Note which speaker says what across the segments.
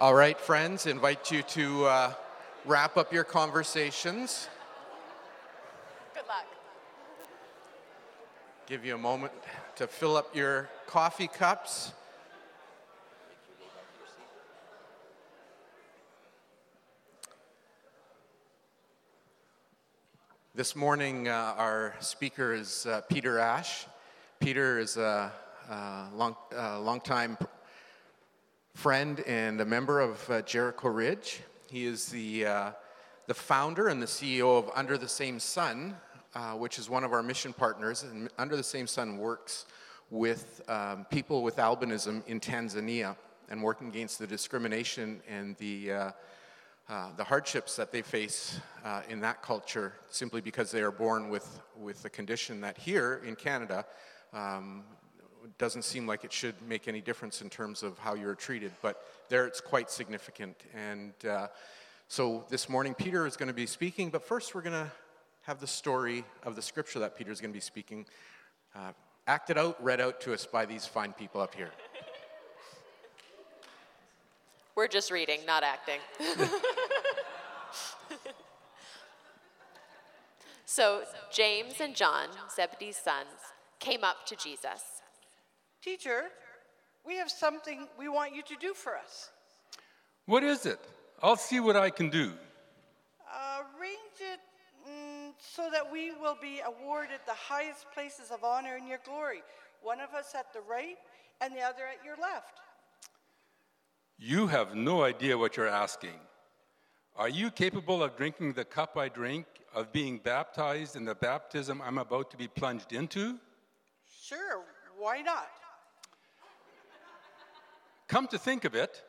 Speaker 1: All right, friends, invite you to uh, wrap up your conversations.
Speaker 2: Good luck.
Speaker 1: Give you a moment to fill up your coffee cups. This morning, uh, our speaker is uh, Peter Ash. Peter is a, a long, uh, longtime friend and a member of uh, Jericho Ridge. He is the, uh, the founder and the CEO of Under the Same Sun, uh, which is one of our mission partners. And Under the Same Sun works with um, people with albinism in Tanzania and working against the discrimination and the uh, uh, the hardships that they face uh, in that culture simply because they are born with, with the condition that here in Canada um, doesn't seem like it should make any difference in terms of how you're treated, but there it's quite significant. And uh, so this morning, Peter is going to be speaking, but first we're going to have the story of the scripture that Peter is going to be speaking uh, acted out, read out to us by these fine people up here.
Speaker 2: We're just reading, not acting. so James and John, Zebedee's sons, came up to Jesus.
Speaker 3: Teacher, we have something we want you to do for us.
Speaker 4: What is it? I'll see what I can do.
Speaker 3: Arrange it mm, so that we will be awarded the highest places of honor in your glory. One of us at the right and the other at your left.
Speaker 4: You have no idea what you're asking. Are you capable of drinking the cup I drink, of being baptized in the baptism I'm about to be plunged into?
Speaker 3: Sure, why not?
Speaker 4: Come to think of it,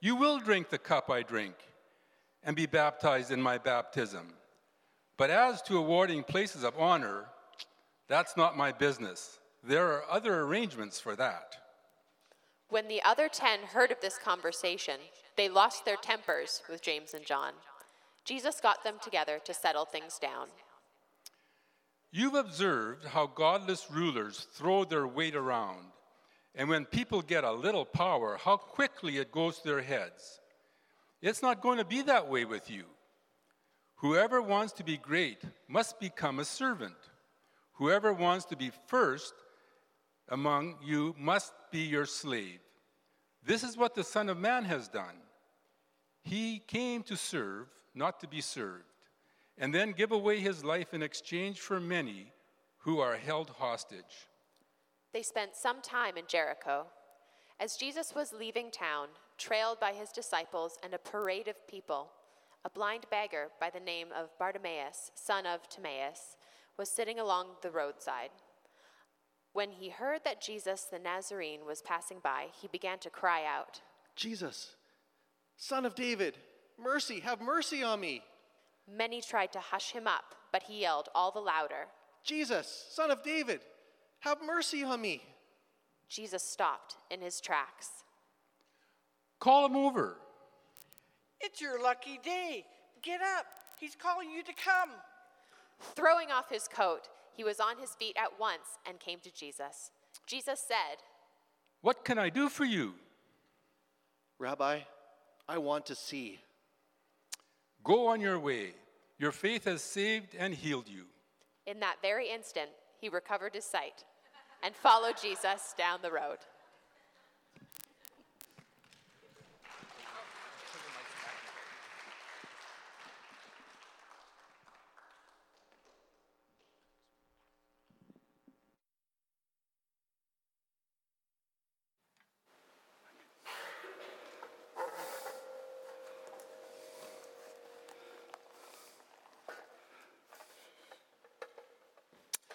Speaker 4: you will drink the cup I drink and be baptized in my baptism. But as to awarding places of honor, that's not my business. There are other arrangements for that.
Speaker 2: When the other ten heard of this conversation, they lost their tempers with James and John. Jesus got them together to settle things down.
Speaker 4: You've observed how godless rulers throw their weight around, and when people get a little power, how quickly it goes to their heads. It's not going to be that way with you. Whoever wants to be great must become a servant. Whoever wants to be first among you must be your slave. This is what the Son of Man has done. He came to serve, not to be served, and then give away his life in exchange for many who are held hostage.
Speaker 2: They spent some time in Jericho. As Jesus was leaving town, trailed by his disciples and a parade of people, a blind beggar by the name of Bartimaeus, son of Timaeus, was sitting along the roadside. When he heard that Jesus the Nazarene was passing by, he began to cry out,
Speaker 5: Jesus, son of David, mercy, have mercy on me.
Speaker 2: Many tried to hush him up, but he yelled all the louder,
Speaker 5: Jesus, son of David, have mercy on me.
Speaker 2: Jesus stopped in his tracks.
Speaker 4: Call him over.
Speaker 3: It's your lucky day. Get up. He's calling you to come.
Speaker 2: Throwing off his coat, he was on his feet at once and came to Jesus. Jesus said,
Speaker 4: What can I do for you?
Speaker 5: Rabbi, I want to see.
Speaker 4: Go on your way. Your faith has saved and healed you.
Speaker 2: In that very instant, he recovered his sight and follow Jesus down the road.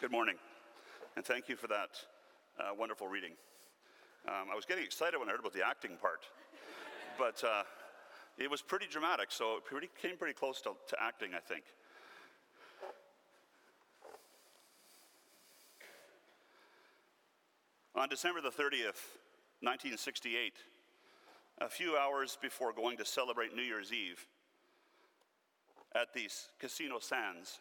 Speaker 6: Good morning, and thank you for that uh, wonderful reading. Um, I was getting excited when I heard about the acting part, but uh, it was pretty dramatic, so it pretty, came pretty close to, to acting, I think. On December the 30th, 1968, a few hours before going to celebrate New Year's Eve at the Casino Sands,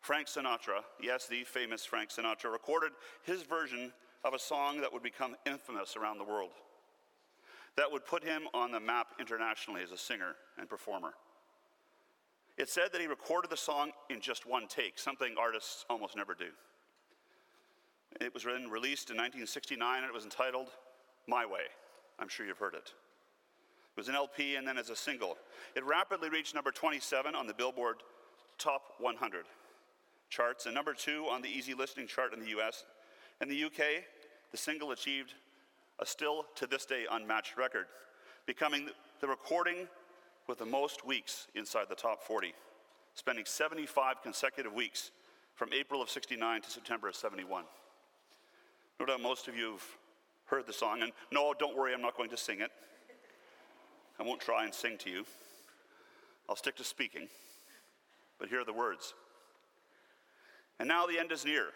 Speaker 6: Frank Sinatra, yes, the famous Frank Sinatra, recorded his version of a song that would become infamous around the world. that would put him on the map internationally as a singer and performer. It said that he recorded the song in just one take, something artists almost never do. It was written, released in 1969, and it was entitled My Way. I'm sure you've heard it. It was an LP and then as a single. It rapidly reached number 27 on the Billboard Top 100 charts and number two on the easy listening chart in the US. In the UK, the single achieved a still to this day unmatched record, becoming the recording with the most weeks inside the top 40, spending 75 consecutive weeks from April of 69 to September of 71. No doubt most of you have heard the song, and no, don't worry, I'm not going to sing it. I won't try and sing to you. I'll stick to speaking. But here are the words. And now the end is near,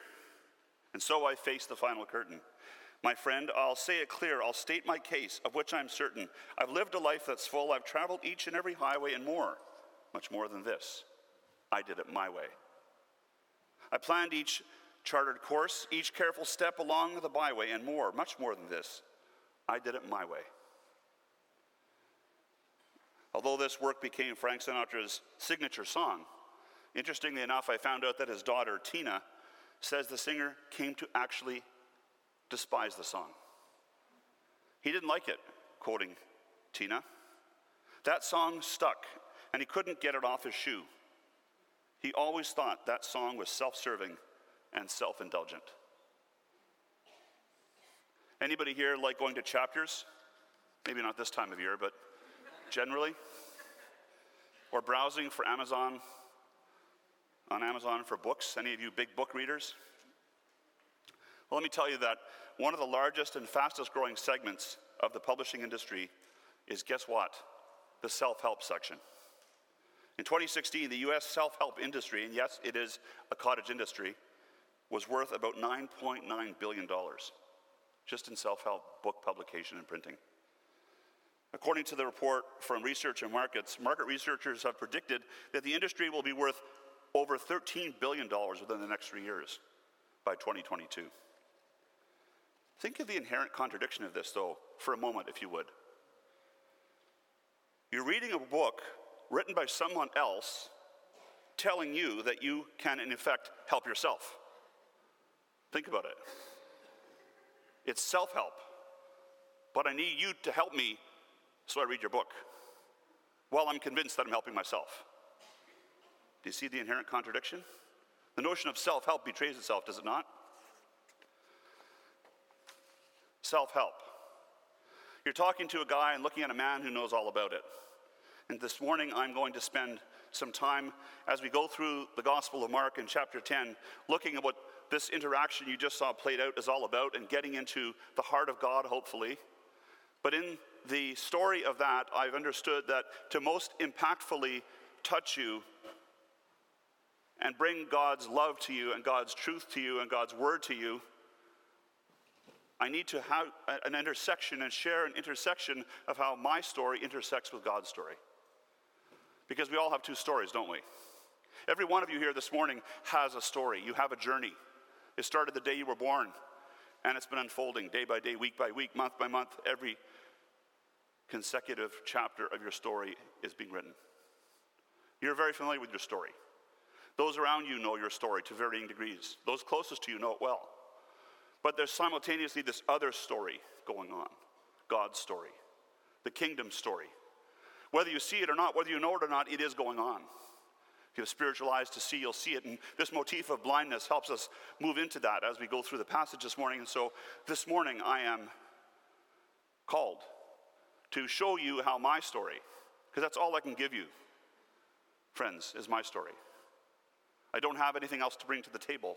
Speaker 6: and so I face the final curtain. My friend, I'll say it clear. I'll state my case, of which I'm certain. I've lived a life that's full. I've traveled each and every highway and more, much more than this. I did it my way. I planned each chartered course, each careful step along the byway, and more, much more than this. I did it my way. Although this work became Frank Sinatra's signature song, interestingly enough, I found out that his daughter, Tina, says the singer came to actually despise the song. He didn't like it, quoting Tina. That song stuck, and he couldn't get it off his shoe. He always thought that song was self serving and self indulgent. Anybody here like going to chapters? Maybe not this time of year, but generally? Or browsing for Amazon, on Amazon for books? Any of you big book readers? Well, let me tell you that one of the largest and fastest growing segments of the publishing industry is guess what? The self help section. In 2016, the US self help industry, and yes, it is a cottage industry, was worth about $9.9 billion just in self help book publication and printing. According to the report from Research and Markets, market researchers have predicted that the industry will be worth over $13 billion within the next three years by 2022. Think of the inherent contradiction of this, though, for a moment, if you would. You're reading a book written by someone else telling you that you can, in effect, help yourself. Think about it. It's self help. But I need you to help me, so I read your book. While I'm convinced that I'm helping myself. Do you see the inherent contradiction? The notion of self help betrays itself, does it not? Self help. You're talking to a guy and looking at a man who knows all about it. And this morning, I'm going to spend some time as we go through the Gospel of Mark in chapter 10, looking at what this interaction you just saw played out is all about and getting into the heart of God, hopefully. But in the story of that, I've understood that to most impactfully touch you and bring God's love to you and God's truth to you and God's word to you, I need to have an intersection and share an intersection of how my story intersects with God's story. Because we all have two stories, don't we? Every one of you here this morning has a story. You have a journey. It started the day you were born, and it's been unfolding day by day, week by week, month by month. Every consecutive chapter of your story is being written. You're very familiar with your story. Those around you know your story to varying degrees. Those closest to you know it well. But there's simultaneously this other story going on God's story, the kingdom story. Whether you see it or not, whether you know it or not, it is going on. If you have spiritual eyes to see, you'll see it. And this motif of blindness helps us move into that as we go through the passage this morning. And so this morning, I am called to show you how my story, because that's all I can give you, friends, is my story. I don't have anything else to bring to the table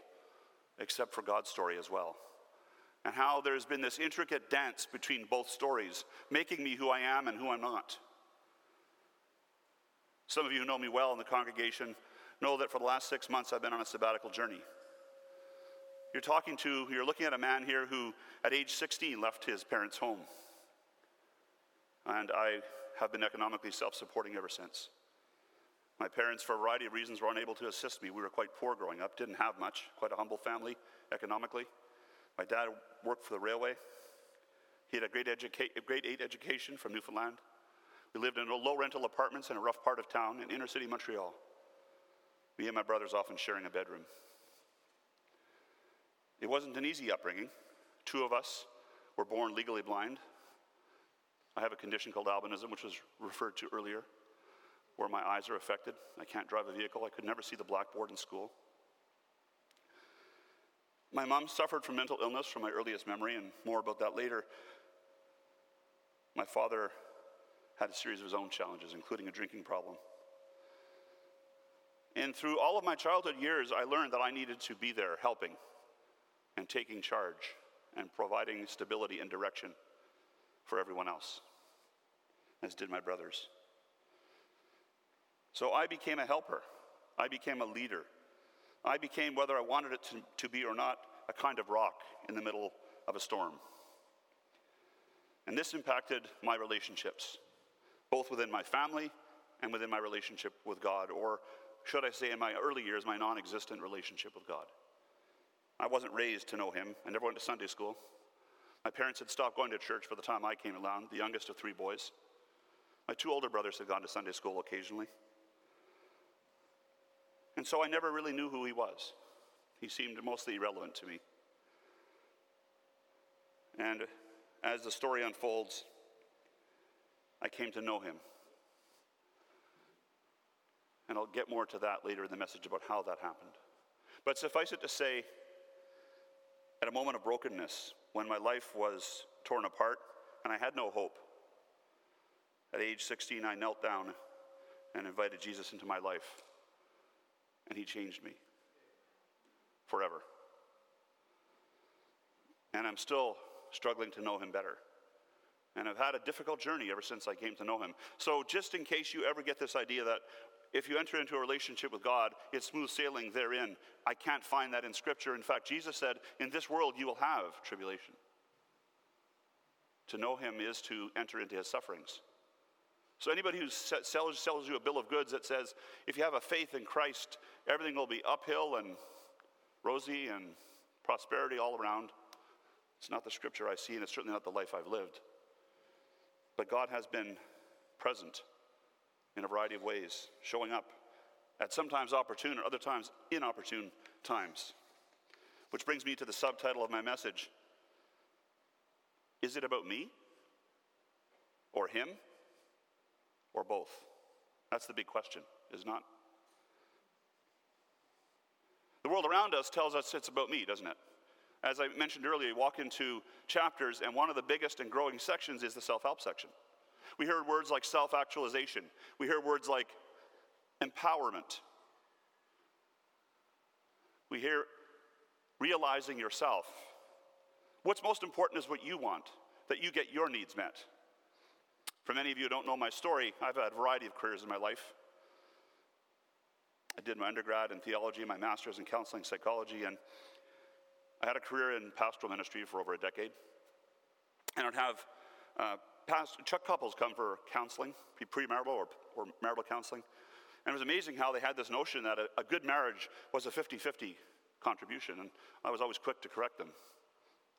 Speaker 6: except for God's story as well. And how there's been this intricate dance between both stories, making me who I am and who I'm not. Some of you who know me well in the congregation know that for the last six months I've been on a sabbatical journey. You're talking to, you're looking at a man here who, at age 16, left his parents' home. And I have been economically self supporting ever since. My parents, for a variety of reasons, were unable to assist me. We were quite poor growing up, didn't have much, quite a humble family economically. My dad worked for the railway, He had a grade, educa- grade 8 education from Newfoundland. We lived in low rental apartments in a rough part of town in inner city Montreal. Me and my brothers often sharing a bedroom. It wasn't an easy upbringing. Two of us were born legally blind. I have a condition called albinism, which was referred to earlier, where my eyes are affected. I can't drive a vehicle. I could never see the blackboard in school. My mom suffered from mental illness from my earliest memory, and more about that later. My father had a series of his own challenges, including a drinking problem. And through all of my childhood years, I learned that I needed to be there helping and taking charge and providing stability and direction for everyone else, as did my brothers. So I became a helper, I became a leader. I became, whether I wanted it to, to be or not, a kind of rock in the middle of a storm. And this impacted my relationships, both within my family and within my relationship with God, or should I say, in my early years, my non existent relationship with God. I wasn't raised to know Him. I never went to Sunday school. My parents had stopped going to church by the time I came along, the youngest of three boys. My two older brothers had gone to Sunday school occasionally. And so I never really knew who he was. He seemed mostly irrelevant to me. And as the story unfolds, I came to know him. And I'll get more to that later in the message about how that happened. But suffice it to say, at a moment of brokenness, when my life was torn apart and I had no hope, at age 16, I knelt down and invited Jesus into my life and he changed me forever. And I'm still struggling to know him better. And I've had a difficult journey ever since I came to know him. So, just in case you ever get this idea that if you enter into a relationship with God, it's smooth sailing therein, I can't find that in Scripture. In fact, Jesus said, In this world you will have tribulation. To know him is to enter into his sufferings. So, anybody who sells, sells you a bill of goods that says, if you have a faith in Christ, everything will be uphill and rosy and prosperity all around, it's not the scripture I see, and it's certainly not the life I've lived. But God has been present in a variety of ways, showing up at sometimes opportune or other times inopportune times. Which brings me to the subtitle of my message Is it about me or him? Or both? That's the big question, is not? The world around us tells us it's about me, doesn't it? As I mentioned earlier, you walk into chapters, and one of the biggest and growing sections is the self help section. We hear words like self actualization, we hear words like empowerment. We hear realizing yourself. What's most important is what you want, that you get your needs met. For many of you who don't know my story, I've had a variety of careers in my life. I did my undergrad in theology, my master's in counseling psychology, and I had a career in pastoral ministry for over a decade. And I'd have uh, past, Chuck couples come for counseling, premarital or, or marital counseling. And it was amazing how they had this notion that a, a good marriage was a 50 50 contribution. And I was always quick to correct them.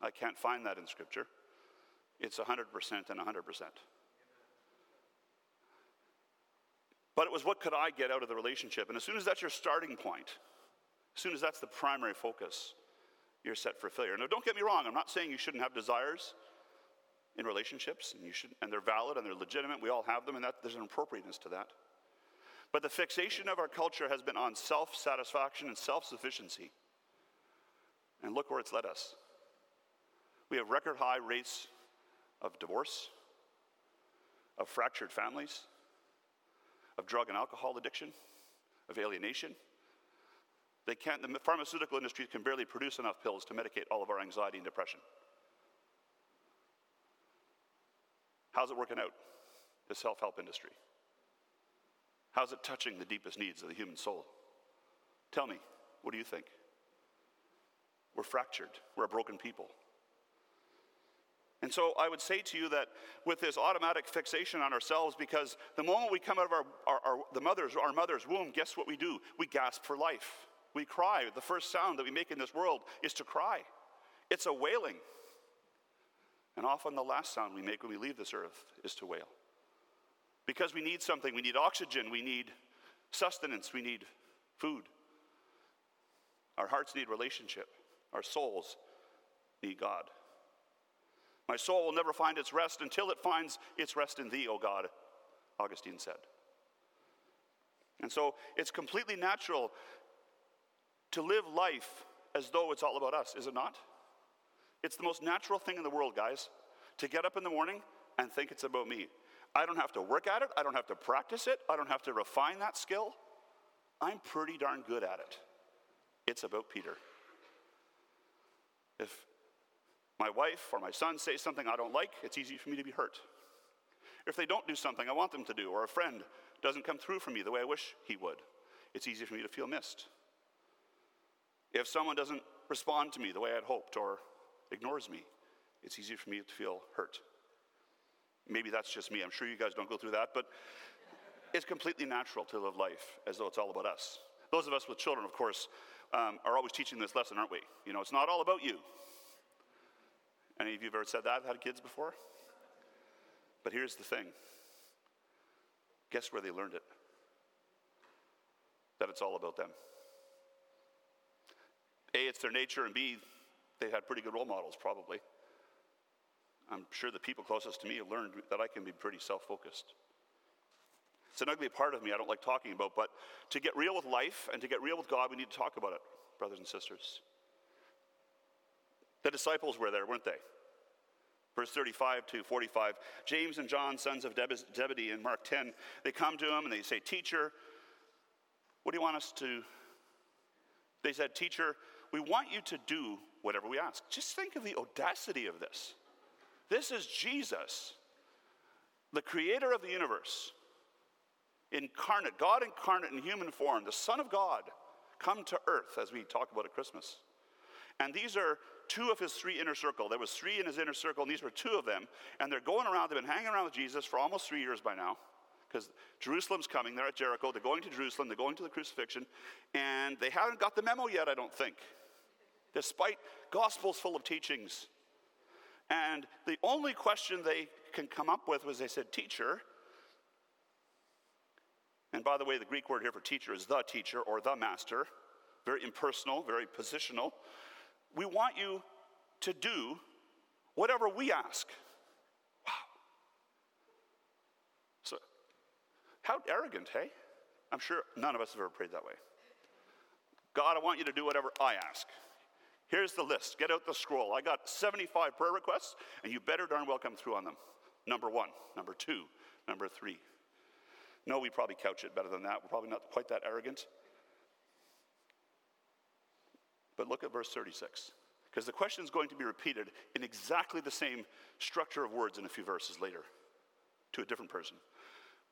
Speaker 6: I can't find that in Scripture. It's 100% and 100%. But it was what could I get out of the relationship? And as soon as that's your starting point, as soon as that's the primary focus, you're set for failure. Now, don't get me wrong, I'm not saying you shouldn't have desires in relationships, and, you should, and they're valid and they're legitimate. We all have them, and that, there's an appropriateness to that. But the fixation of our culture has been on self satisfaction and self sufficiency. And look where it's led us. We have record high rates of divorce, of fractured families, of drug and alcohol addiction, of alienation. They can't, the pharmaceutical industry can barely produce enough pills to medicate all of our anxiety and depression. How's it working out, the self help industry? How's it touching the deepest needs of the human soul? Tell me, what do you think? We're fractured, we're a broken people. And so I would say to you that with this automatic fixation on ourselves, because the moment we come out of our, our, our, the mother's, our mother's womb, guess what we do? We gasp for life. We cry. The first sound that we make in this world is to cry. It's a wailing. And often the last sound we make when we leave this earth is to wail. Because we need something. We need oxygen. We need sustenance. We need food. Our hearts need relationship. Our souls need God. My soul will never find its rest until it finds its rest in thee, O God, Augustine said. And so it's completely natural to live life as though it's all about us, is it not? It's the most natural thing in the world, guys, to get up in the morning and think it's about me. I don't have to work at it, I don't have to practice it, I don't have to refine that skill. I'm pretty darn good at it. It's about Peter. If my wife or my son say something I don't like, it's easy for me to be hurt. If they don't do something I want them to do, or a friend doesn't come through for me the way I wish he would, it's easy for me to feel missed. If someone doesn't respond to me the way I'd hoped or ignores me, it's easy for me to feel hurt. Maybe that's just me. I'm sure you guys don't go through that, but it's completely natural to live life as though it's all about us. Those of us with children, of course, um, are always teaching this lesson, aren't we? You know, it's not all about you. Any of you have ever said that, I've had kids before? But here's the thing guess where they learned it? That it's all about them. A, it's their nature, and B, they had pretty good role models, probably. I'm sure the people closest to me have learned that I can be pretty self focused. It's an ugly part of me I don't like talking about, but to get real with life and to get real with God, we need to talk about it, brothers and sisters. The disciples were there, weren't they? Verse 35 to 45. James and John, sons of Zebedee, in Mark 10, they come to him and they say, Teacher, what do you want us to? They said, Teacher, we want you to do whatever we ask. Just think of the audacity of this. This is Jesus, the creator of the universe, incarnate, God incarnate in human form, the Son of God, come to earth as we talk about at Christmas. And these are two of his three inner circle. There was three in his inner circle, and these were two of them. And they're going around, they've been hanging around with Jesus for almost three years by now. Because Jerusalem's coming, they're at Jericho, they're going to Jerusalem, they're going to the crucifixion, and they haven't got the memo yet, I don't think, despite Gospels full of teachings. And the only question they can come up with was they said, Teacher, and by the way, the Greek word here for teacher is the teacher or the master, very impersonal, very positional. We want you to do whatever we ask. Wow. So, how arrogant, hey? I'm sure none of us have ever prayed that way. God, I want you to do whatever I ask. Here's the list. Get out the scroll. I got 75 prayer requests, and you better darn well come through on them. Number one, number two, number three. No, we probably couch it better than that. We're probably not quite that arrogant. But look at verse 36, because the question is going to be repeated in exactly the same structure of words in a few verses later to a different person.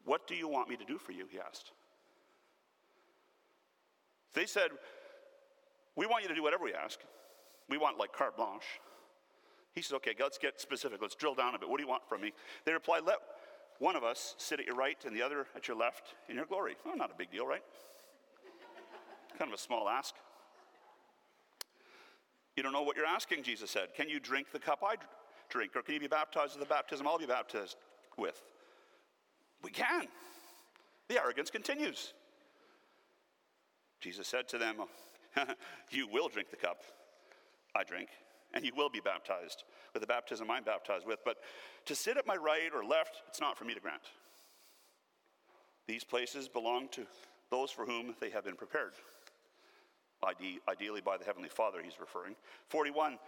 Speaker 6: What do you want me to do for you? He asked. They said, We want you to do whatever we ask. We want like carte blanche. He says, Okay, let's get specific. Let's drill down a bit. What do you want from me? They replied, Let one of us sit at your right and the other at your left in your glory. Oh, not a big deal, right? kind of a small ask. You don't know what you're asking, Jesus said. Can you drink the cup I drink? Or can you be baptized with the baptism I'll be baptized with? We can. The arrogance continues. Jesus said to them, You will drink the cup I drink, and you will be baptized with the baptism I'm baptized with. But to sit at my right or left, it's not for me to grant. These places belong to those for whom they have been prepared. Ideally by the Heavenly Father, he's referring. 41.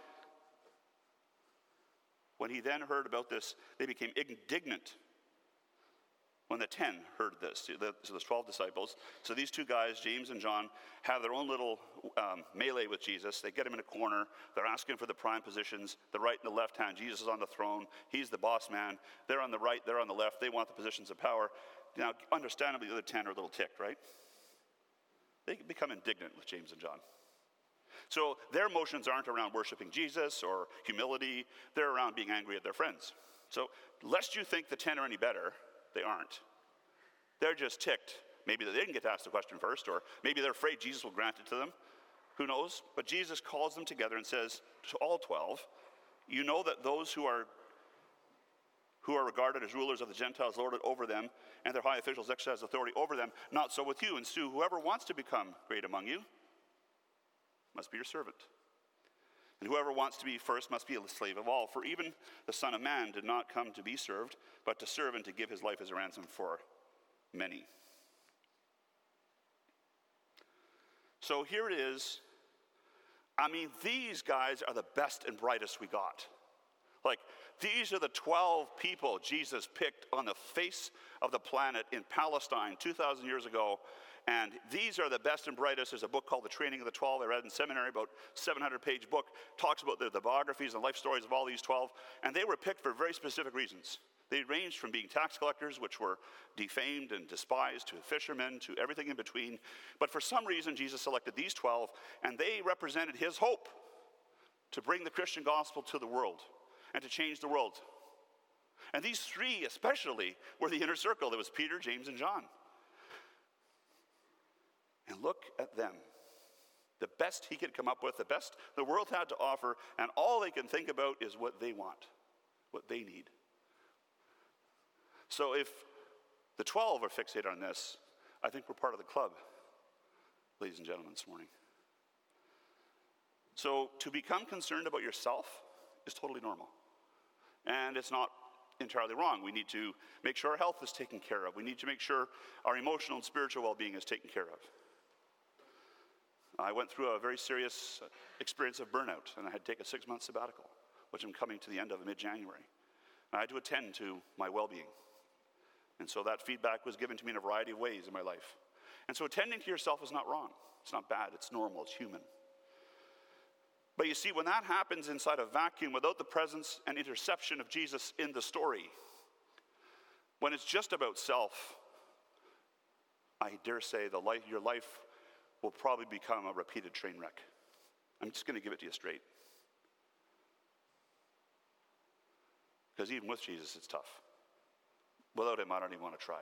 Speaker 6: When he then heard about this, they became indignant when the 10 heard this, so there's 12 disciples. So these two guys, James and John, have their own little um, melee with Jesus. They get him in a corner. They're asking for the prime positions, the right and the left hand. Jesus is on the throne. He's the boss man. They're on the right, they're on the left. They want the positions of power. Now, understandably, the other 10 are a little ticked, right? They become indignant with James and John. So their emotions aren't around worshiping Jesus or humility, they're around being angry at their friends. So, lest you think the 10 are any better, they aren't. They're just ticked. Maybe they didn't get to ask the question first, or maybe they're afraid Jesus will grant it to them. Who knows? But Jesus calls them together and says to all 12, You know that those who are who are regarded as rulers of the Gentiles lord it over them, and their high officials exercise authority over them. Not so with you. And so whoever wants to become great among you must be your servant. And whoever wants to be first must be a slave of all. For even the Son of Man did not come to be served, but to serve and to give his life as a ransom for many. So here it is. I mean, these guys are the best and brightest we got. Like, these are the 12 people Jesus picked on the face of the planet in Palestine 2,000 years ago. And these are the best and brightest. There's a book called The Training of the 12 I read in seminary, about 700 page book, talks about the, the biographies and life stories of all these 12. And they were picked for very specific reasons. They ranged from being tax collectors, which were defamed and despised, to fishermen, to everything in between. But for some reason, Jesus selected these 12, and they represented his hope to bring the Christian gospel to the world and to change the world. And these three, especially, were the inner circle. There was Peter, James, and John. And look at them. The best he could come up with, the best the world had to offer, and all they can think about is what they want, what they need. So if the 12 are fixated on this, I think we're part of the club, ladies and gentlemen, this morning. So to become concerned about yourself is totally normal. And it's not entirely wrong. We need to make sure our health is taken care of. We need to make sure our emotional and spiritual well being is taken care of. I went through a very serious experience of burnout, and I had to take a six month sabbatical, which I'm coming to the end of in mid January. I had to attend to my well being. And so that feedback was given to me in a variety of ways in my life. And so attending to yourself is not wrong, it's not bad, it's normal, it's human. But you see, when that happens inside a vacuum without the presence and interception of Jesus in the story, when it's just about self, I dare say the life, your life will probably become a repeated train wreck. I'm just going to give it to you straight. Because even with Jesus, it's tough. Without him, I don't even want to try.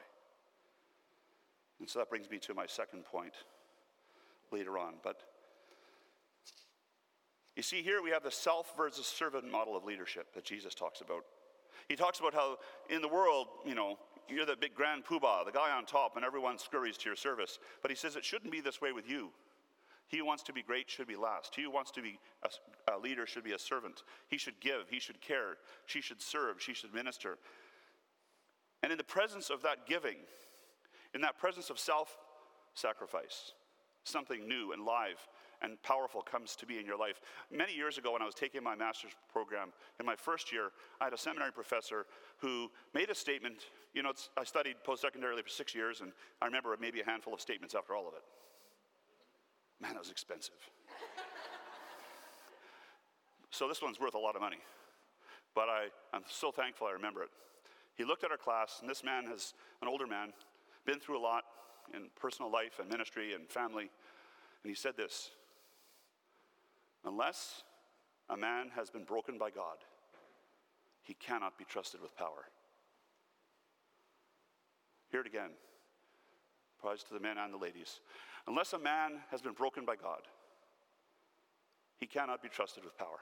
Speaker 6: And so that brings me to my second point later on. But you see, here we have the self versus servant model of leadership that Jesus talks about. He talks about how in the world, you know, you're the big grand poobah, the guy on top, and everyone scurries to your service. But he says it shouldn't be this way with you. He who wants to be great should be last. He who wants to be a, a leader should be a servant. He should give, he should care, she should serve, she should minister. And in the presence of that giving, in that presence of self sacrifice, something new and live and powerful comes to be in your life. Many years ago, when I was taking my master's program, in my first year, I had a seminary professor who made a statement. You know, I studied post secondarily for six years, and I remember maybe a handful of statements after all of it. Man, that was expensive. so this one's worth a lot of money. But I, I'm so thankful I remember it. He looked at our class, and this man has, an older man, been through a lot in personal life and ministry and family. And he said this Unless a man has been broken by God, he cannot be trusted with power. Hear it again. Applies to the men and the ladies. Unless a man has been broken by God, he cannot be trusted with power.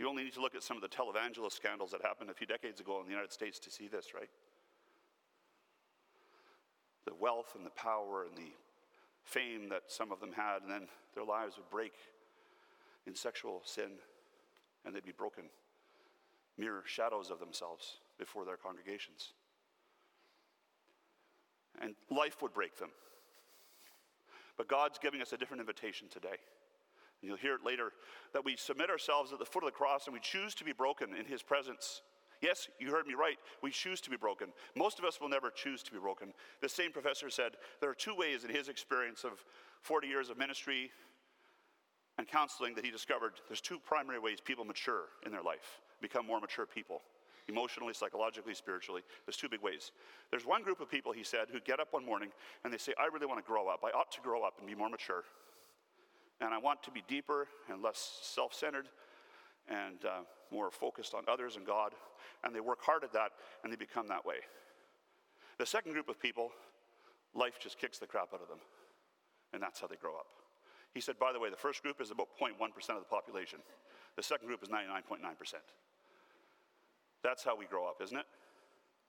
Speaker 6: You only need to look at some of the televangelist scandals that happened a few decades ago in the United States to see this, right? The wealth and the power and the fame that some of them had, and then their lives would break in sexual sin and they'd be broken, mere shadows of themselves before their congregations. And life would break them. But God's giving us a different invitation today. And you'll hear it later that we submit ourselves at the foot of the cross and we choose to be broken in His presence. Yes, you heard me right. We choose to be broken. Most of us will never choose to be broken. The same professor said there are two ways in his experience of 40 years of ministry and counseling that he discovered there's two primary ways people mature in their life, become more mature people emotionally, psychologically, spiritually. There's two big ways. There's one group of people, he said, who get up one morning and they say, I really want to grow up. I ought to grow up and be more mature and I want to be deeper and less self centered and uh, more focused on others and God. And they work hard at that and they become that way. The second group of people, life just kicks the crap out of them. And that's how they grow up. He said, by the way, the first group is about 0.1% of the population. The second group is 99.9%. That's how we grow up, isn't it?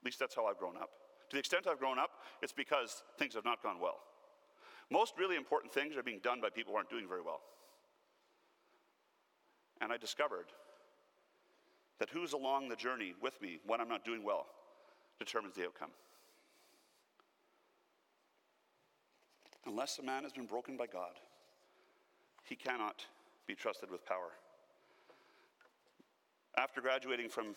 Speaker 6: At least that's how I've grown up. To the extent I've grown up, it's because things have not gone well. Most really important things are being done by people who aren't doing very well. And I discovered that who's along the journey with me when I'm not doing well determines the outcome. Unless a man has been broken by God, he cannot be trusted with power. After graduating from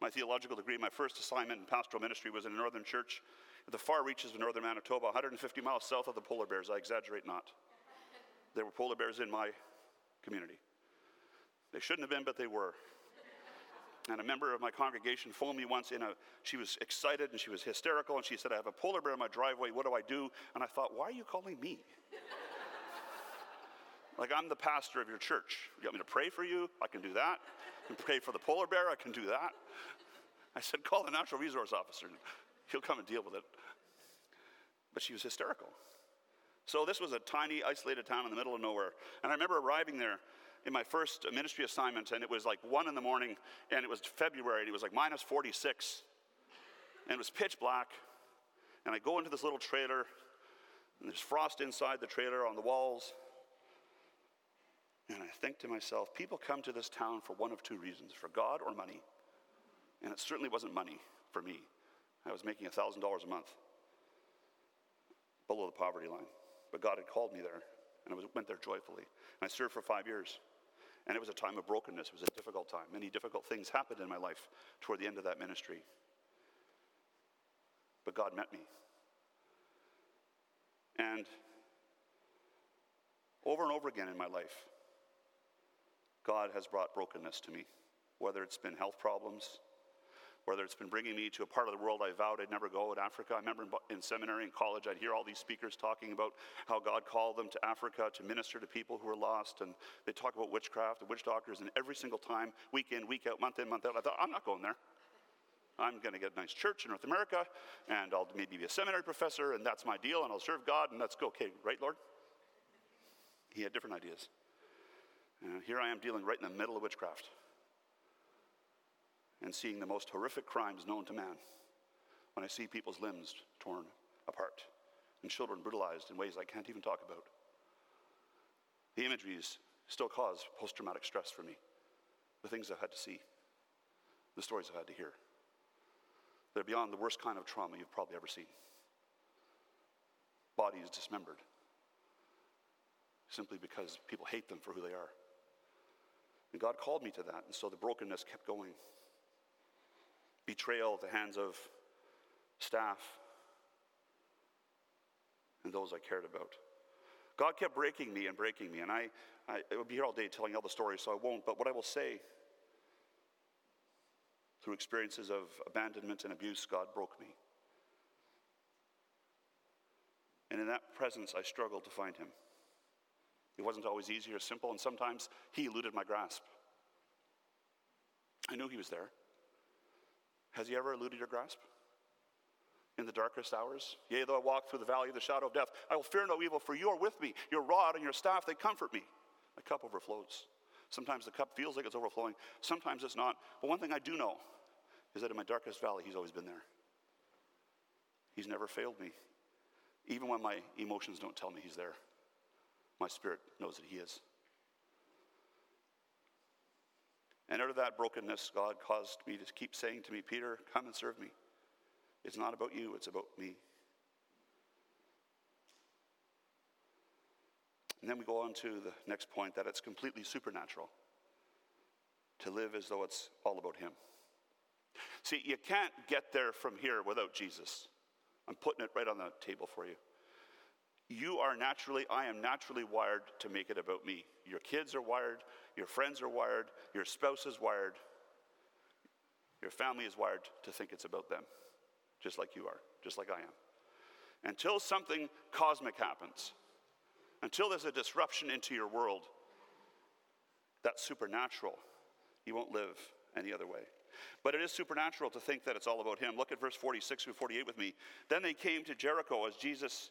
Speaker 6: my theological degree, my first assignment in pastoral ministry was in a northern church at the far reaches of northern Manitoba, 150 miles south of the polar bears. I exaggerate not. There were polar bears in my community. They shouldn't have been, but they were. And a member of my congregation phoned me once in a, she was excited and she was hysterical and she said, I have a polar bear in my driveway, what do I do? And I thought, why are you calling me? like I'm the pastor of your church. You want me to pray for you? I can do that. You can pray for the polar bear, I can do that. I said, call the natural resource officer. He'll come and deal with it. But she was hysterical. So this was a tiny, isolated town in the middle of nowhere. And I remember arriving there in my first ministry assignment, and it was like one in the morning, and it was February, and it was like minus 46, and it was pitch black. And I go into this little trailer, and there's frost inside the trailer on the walls. And I think to myself, people come to this town for one of two reasons for God or money. And it certainly wasn't money for me. I was making $1,000 a month below the poverty line. But God had called me there, and I went there joyfully. And I served for five years. And it was a time of brokenness. It was a difficult time. Many difficult things happened in my life toward the end of that ministry. But God met me. And over and over again in my life, God has brought brokenness to me, whether it's been health problems, whether it's been bringing me to a part of the world I vowed I'd never go in Africa. I remember in, in seminary and college, I'd hear all these speakers talking about how God called them to Africa to minister to people who were lost. And they talk about witchcraft and witch doctors. And every single time, week in, week out, month in, month out, I thought, I'm not going there. I'm going to get a nice church in North America, and I'll maybe be a seminary professor, and that's my deal, and I'll serve God, and go. Okay, right, Lord? He had different ideas. And here I am dealing right in the middle of witchcraft and seeing the most horrific crimes known to man when I see people's limbs torn apart and children brutalized in ways I can't even talk about. The imageries still cause post traumatic stress for me. The things I've had to see, the stories I've had to hear. They're beyond the worst kind of trauma you've probably ever seen. Bodies dismembered simply because people hate them for who they are. And God called me to that, and so the brokenness kept going betrayal at the hands of staff and those I cared about. God kept breaking me and breaking me, and I, I, I would be here all day telling all the stories, so I won't. But what I will say, through experiences of abandonment and abuse, God broke me. And in that presence, I struggled to find Him. It wasn't always easy or simple, and sometimes He eluded my grasp. I knew He was there. Has he ever eluded your grasp? In the darkest hours? Yea, though I walk through the valley of the shadow of death, I will fear no evil, for you are with me. Your rod and your staff, they comfort me. My cup overflows. Sometimes the cup feels like it's overflowing, sometimes it's not. But one thing I do know is that in my darkest valley, he's always been there. He's never failed me. Even when my emotions don't tell me he's there, my spirit knows that he is. And out of that brokenness, God caused me to keep saying to me, Peter, come and serve me. It's not about you, it's about me. And then we go on to the next point that it's completely supernatural to live as though it's all about Him. See, you can't get there from here without Jesus. I'm putting it right on the table for you. You are naturally, I am naturally wired to make it about me. Your kids are wired, your friends are wired, your spouse is wired, your family is wired to think it's about them, just like you are, just like I am. Until something cosmic happens, until there's a disruption into your world that's supernatural, you won't live any other way. But it is supernatural to think that it's all about him. Look at verse 46 through 48 with me. Then they came to Jericho as Jesus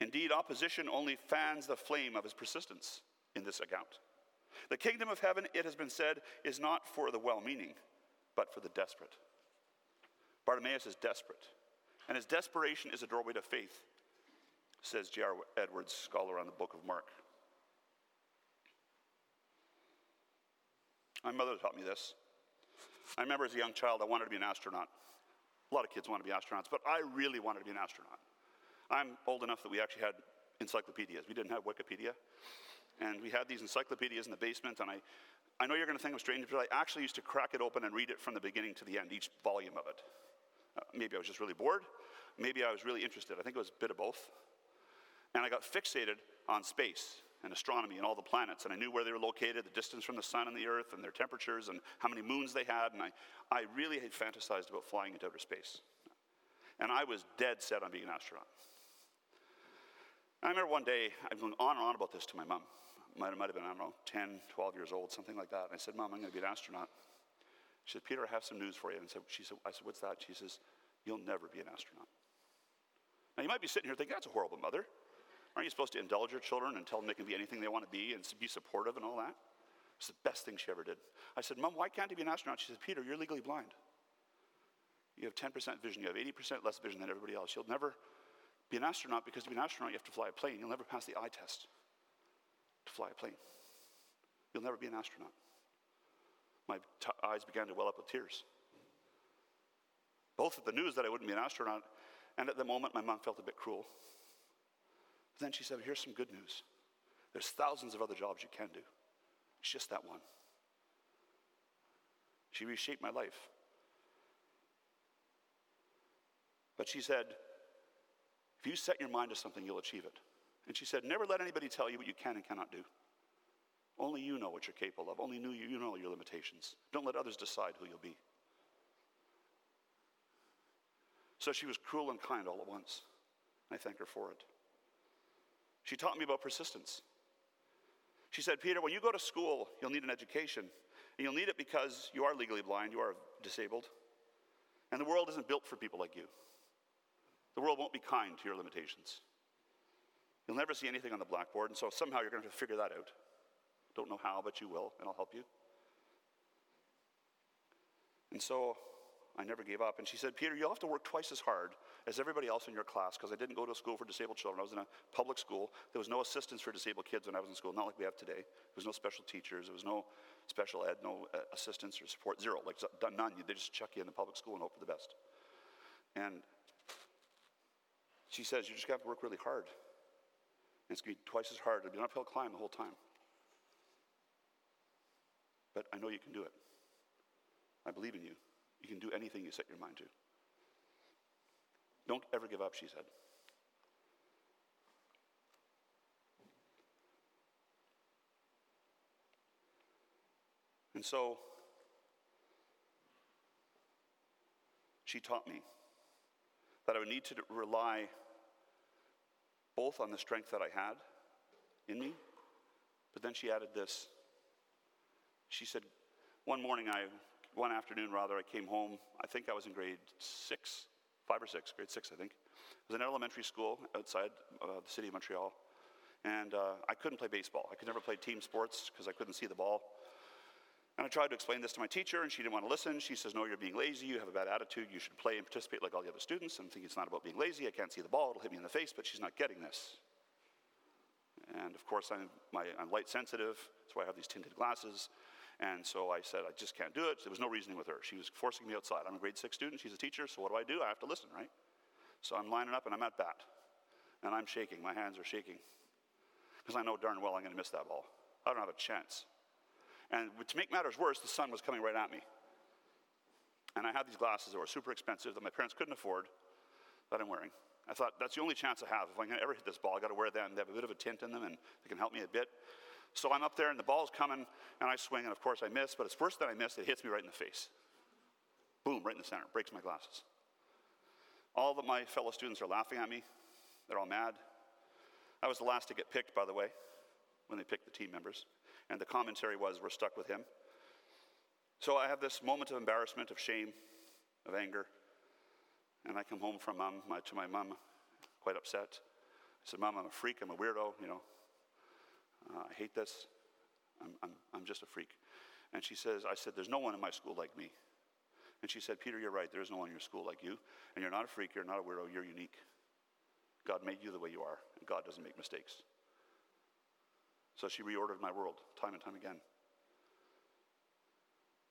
Speaker 6: Indeed, opposition only fans the flame of his persistence in this account. The kingdom of heaven, it has been said, is not for the well meaning, but for the desperate. Bartimaeus is desperate, and his desperation is a doorway to faith, says J.R. Edwards, scholar on the book of Mark. My mother taught me this. I remember as a young child, I wanted to be an astronaut. A lot of kids want to be astronauts, but I really wanted to be an astronaut. I'm old enough that we actually had encyclopedias. We didn't have Wikipedia. And we had these encyclopedias in the basement, and I, I know you're going to think I'm strange, but I actually used to crack it open and read it from the beginning to the end, each volume of it. Uh, maybe I was just really bored. Maybe I was really interested. I think it was a bit of both. And I got fixated on space and astronomy and all the planets, and I knew where they were located, the distance from the sun and the earth, and their temperatures, and how many moons they had. And I, I really had fantasized about flying into outer space. And I was dead set on being an astronaut. I remember one day, I'm going on and on about this to my mom. Might, might have been, I don't know, 10, 12 years old, something like that. And I said, Mom, I'm going to be an astronaut. She said, Peter, I have some news for you. And so she said, I said, What's that? She says, You'll never be an astronaut. Now, you might be sitting here thinking, That's a horrible mother. Aren't you supposed to indulge your children and tell them they can be anything they want to be and be supportive and all that? It's the best thing she ever did. I said, Mom, why can't you be an astronaut? She said, Peter, you're legally blind. You have 10% vision, you have 80% less vision than everybody else. You'll never be an astronaut because to be an astronaut, you have to fly a plane. You'll never pass the eye test to fly a plane. You'll never be an astronaut. My t- eyes began to well up with tears. Both at the news that I wouldn't be an astronaut, and at the moment, my mom felt a bit cruel. But then she said, Here's some good news. There's thousands of other jobs you can do. It's just that one. She reshaped my life. But she said, if you set your mind to something, you'll achieve it. And she said, Never let anybody tell you what you can and cannot do. Only you know what you're capable of. Only you know your limitations. Don't let others decide who you'll be. So she was cruel and kind all at once. I thank her for it. She taught me about persistence. She said, Peter, when you go to school, you'll need an education. And you'll need it because you are legally blind, you are disabled. And the world isn't built for people like you. The world won't be kind to your limitations. You'll never see anything on the blackboard, and so somehow you're going to have to figure that out. Don't know how, but you will, and I'll help you. And so I never gave up. And she said, Peter, you'll have to work twice as hard as everybody else in your class because I didn't go to a school for disabled children. I was in a public school. There was no assistance for disabled kids when I was in school, not like we have today. There was no special teachers. There was no special ed, no uh, assistance or support, zero, like none. They just chuck you in the public school and hope for the best. And she says, You just have to work really hard. And it's going to be twice as hard. It'll be an uphill climb the whole time. But I know you can do it. I believe in you. You can do anything you set your mind to. Don't ever give up, she said. And so she taught me that I would need to rely both on the strength that I had in me, but then she added this. She said, one morning, I, one afternoon rather, I came home. I think I was in grade six, five or six, grade six, I think. It was an elementary school outside uh, the city of Montreal. And uh, I couldn't play baseball. I could never play team sports because I couldn't see the ball. And I tried to explain this to my teacher, and she didn't want to listen. She says, No, you're being lazy. You have a bad attitude. You should play and participate like all the other students. I'm thinking it's not about being lazy. I can't see the ball. It'll hit me in the face, but she's not getting this. And of course, I'm, my, I'm light sensitive. That's why I have these tinted glasses. And so I said, I just can't do it. There was no reasoning with her. She was forcing me outside. I'm a grade six student. She's a teacher. So what do I do? I have to listen, right? So I'm lining up and I'm at bat. And I'm shaking. My hands are shaking. Because I know darn well I'm going to miss that ball. I don't have a chance. And to make matters worse, the sun was coming right at me. And I had these glasses that were super expensive that my parents couldn't afford that I'm wearing. I thought that's the only chance I have. If I'm going to ever hit this ball, I got to wear them. They have a bit of a tint in them and they can help me a bit. So I'm up there and the ball's coming and I swing and of course I miss, but it's worse than I miss, it hits me right in the face. Boom, right in the center, breaks my glasses. All of my fellow students are laughing at me. They're all mad. I was the last to get picked, by the way, when they picked the team members. And the commentary was, we're stuck with him. So I have this moment of embarrassment, of shame, of anger. And I come home from mom, my, to my mom, quite upset. I said, Mom, I'm a freak. I'm a weirdo. You know, uh, I hate this. I'm, I'm, I'm just a freak. And she says, I said, There's no one in my school like me. And she said, Peter, you're right. There is no one in your school like you. And you're not a freak. You're not a weirdo. You're unique. God made you the way you are, and God doesn't make mistakes. So she reordered my world time and time again.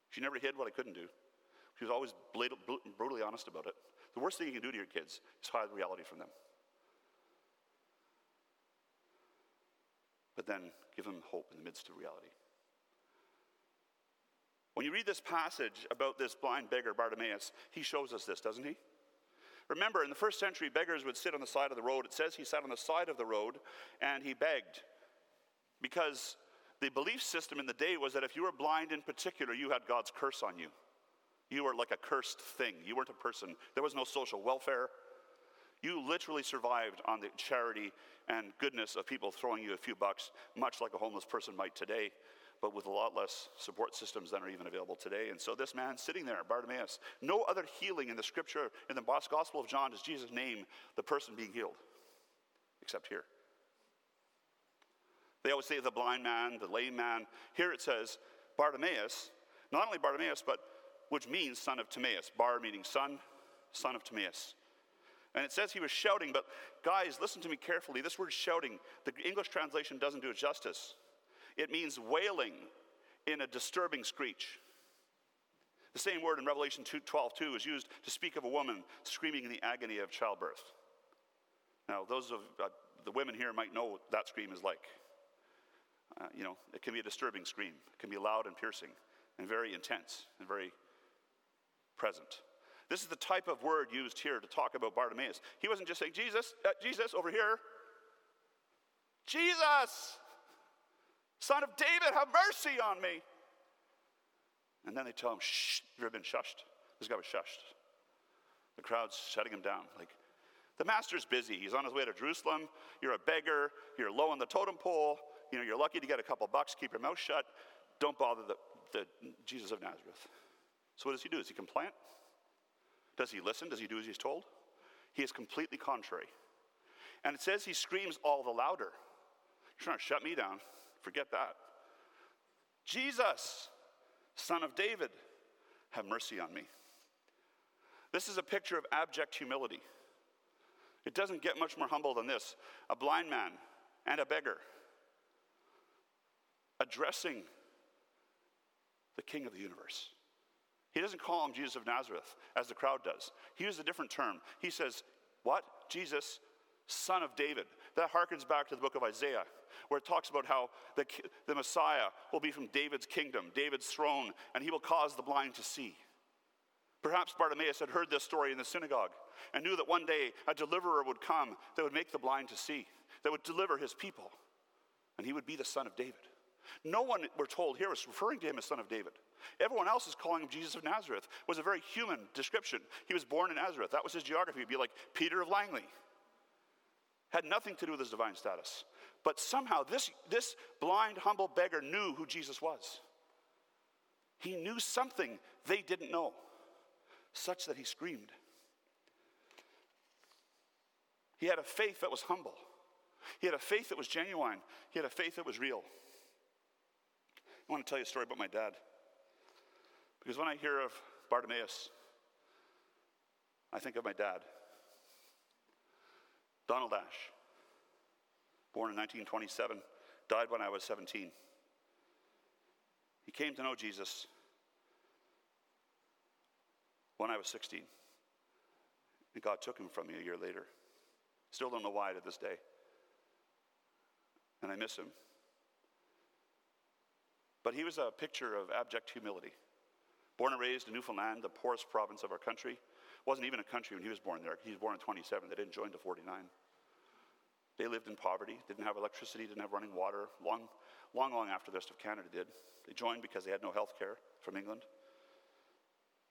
Speaker 6: She never hid what I couldn't do. She was always brutally honest about it. The worst thing you can do to your kids is hide reality from them. But then give them hope in the midst of reality. When you read this passage about this blind beggar, Bartimaeus, he shows us this, doesn't he? Remember, in the first century, beggars would sit on the side of the road. It says he sat on the side of the road and he begged. Because the belief system in the day was that if you were blind in particular, you had God's curse on you. You were like a cursed thing. You weren't a person. There was no social welfare. You literally survived on the charity and goodness of people throwing you a few bucks, much like a homeless person might today but with a lot less support systems than are even available today. And so this man sitting there, Bartimaeus, no other healing in the scripture, in the Gospel of John, does Jesus name the person being healed, except here. They always say the blind man, the lame man. Here it says Bartimaeus, not only Bartimaeus, but which means son of Timaeus. Bar meaning son, son of Timaeus. And it says he was shouting, but guys, listen to me carefully. This word shouting, the English translation doesn't do it justice. It means wailing in a disturbing screech. The same word in Revelation 2, 12, 2 is used to speak of a woman screaming in the agony of childbirth. Now, those of uh, the women here might know what that scream is like. Uh, you know, it can be a disturbing scream. It can be loud and piercing and very intense and very present. This is the type of word used here to talk about Bartimaeus. He wasn't just saying, Jesus, uh, Jesus, over here. Jesus! Son of David, have mercy on me. And then they tell him, shh, you ever been shushed? This guy was shushed. The crowd's shutting him down. Like, the master's busy. He's on his way to Jerusalem. You're a beggar. You're low on the totem pole. You know, you're lucky to get a couple bucks. Keep your mouth shut. Don't bother the, the Jesus of Nazareth. So what does he do? Does he complain? Does he listen? Does he do as he's told? He is completely contrary. And it says he screams all the louder. You're trying to shut me down. Forget that. Jesus, son of David, have mercy on me. This is a picture of abject humility. It doesn't get much more humble than this a blind man and a beggar addressing the king of the universe. He doesn't call him Jesus of Nazareth as the crowd does. He uses a different term. He says, What? Jesus, son of David. That harkens back to the book of Isaiah, where it talks about how the, the Messiah will be from David's kingdom, David's throne, and he will cause the blind to see. Perhaps Bartimaeus had heard this story in the synagogue and knew that one day a deliverer would come that would make the blind to see, that would deliver his people, and he would be the son of David. No one, we're told here, is referring to him as son of David. Everyone else is calling him Jesus of Nazareth. It was a very human description. He was born in Nazareth. That was his geography. He'd be like Peter of Langley. Had nothing to do with his divine status. But somehow this, this blind, humble beggar knew who Jesus was. He knew something they didn't know, such that he screamed. He had a faith that was humble. He had a faith that was genuine. He had a faith that was real. I want to tell you a story about my dad. Because when I hear of Bartimaeus, I think of my dad. Donald Ash, born in 1927, died when I was 17. He came to know Jesus when I was 16. And God took him from me a year later. Still don't know why to this day. And I miss him. But he was a picture of abject humility. Born and raised in Newfoundland, the poorest province of our country, wasn't even a country when he was born there. He was born in 27. They didn't join to 49. They lived in poverty, didn't have electricity, didn't have running water, long, long, long after the rest of Canada did. They joined because they had no health care from England.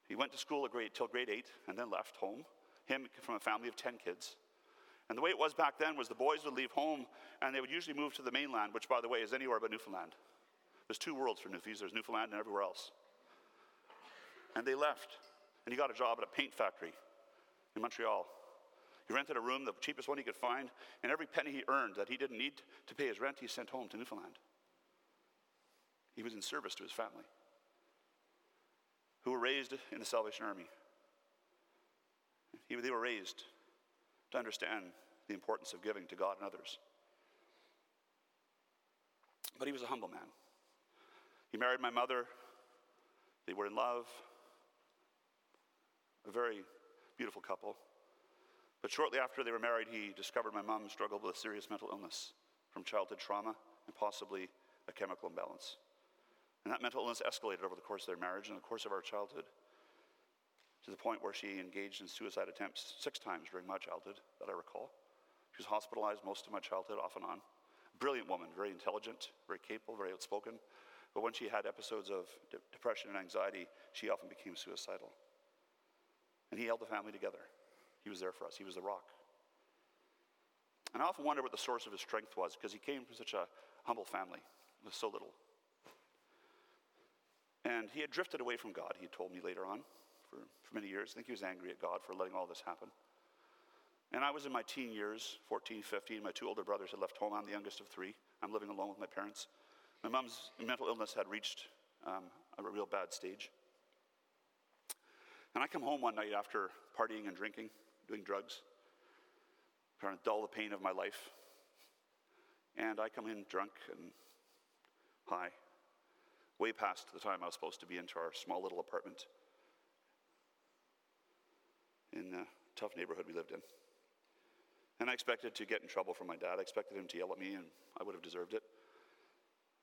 Speaker 6: He went to school till grade eight and then left home. Him from a family of 10 kids. And the way it was back then was the boys would leave home and they would usually move to the mainland, which, by the way, is anywhere but Newfoundland. There's two worlds for Newfies there's Newfoundland and everywhere else. And they left. And he got a job at a paint factory in Montreal. He rented a room, the cheapest one he could find, and every penny he earned that he didn't need to pay his rent, he sent home to Newfoundland. He was in service to his family, who were raised in the Salvation Army. He, they were raised to understand the importance of giving to God and others. But he was a humble man. He married my mother. They were in love. A very beautiful couple. But shortly after they were married, he discovered my mom struggled with a serious mental illness from childhood trauma and possibly a chemical imbalance. And that mental illness escalated over the course of their marriage and the course of our childhood to the point where she engaged in suicide attempts six times during my childhood that I recall. She was hospitalized most of my childhood, off and on. Brilliant woman, very intelligent, very capable, very outspoken. But when she had episodes of de- depression and anxiety, she often became suicidal. And he held the family together. He was there for us, he was the rock. And I often wonder what the source of his strength was because he came from such a humble family with so little. And he had drifted away from God, he told me later on for, for many years. I think he was angry at God for letting all this happen. And I was in my teen years, 14, 15. My two older brothers had left home. I'm the youngest of three. I'm living alone with my parents. My mom's mental illness had reached um, a real bad stage. And I come home one night after partying and drinking, doing drugs, trying to dull the pain of my life. And I come in drunk and high, way past the time I was supposed to be into our small little apartment in the tough neighborhood we lived in. And I expected to get in trouble from my dad. I expected him to yell at me, and I would have deserved it.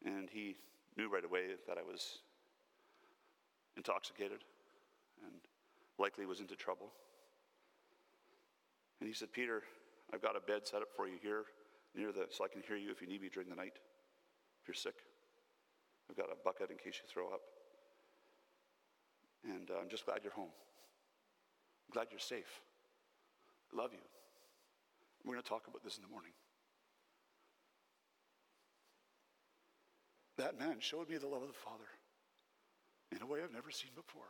Speaker 6: And he knew right away that I was intoxicated and likely was into trouble. And he said, Peter, I've got a bed set up for you here near the, so I can hear you if you need me during the night, if you're sick. I've got a bucket in case you throw up. And uh, I'm just glad you're home. I'm glad you're safe. I love you. We're going to talk about this in the morning. That man showed me the love of the Father in a way I've never seen before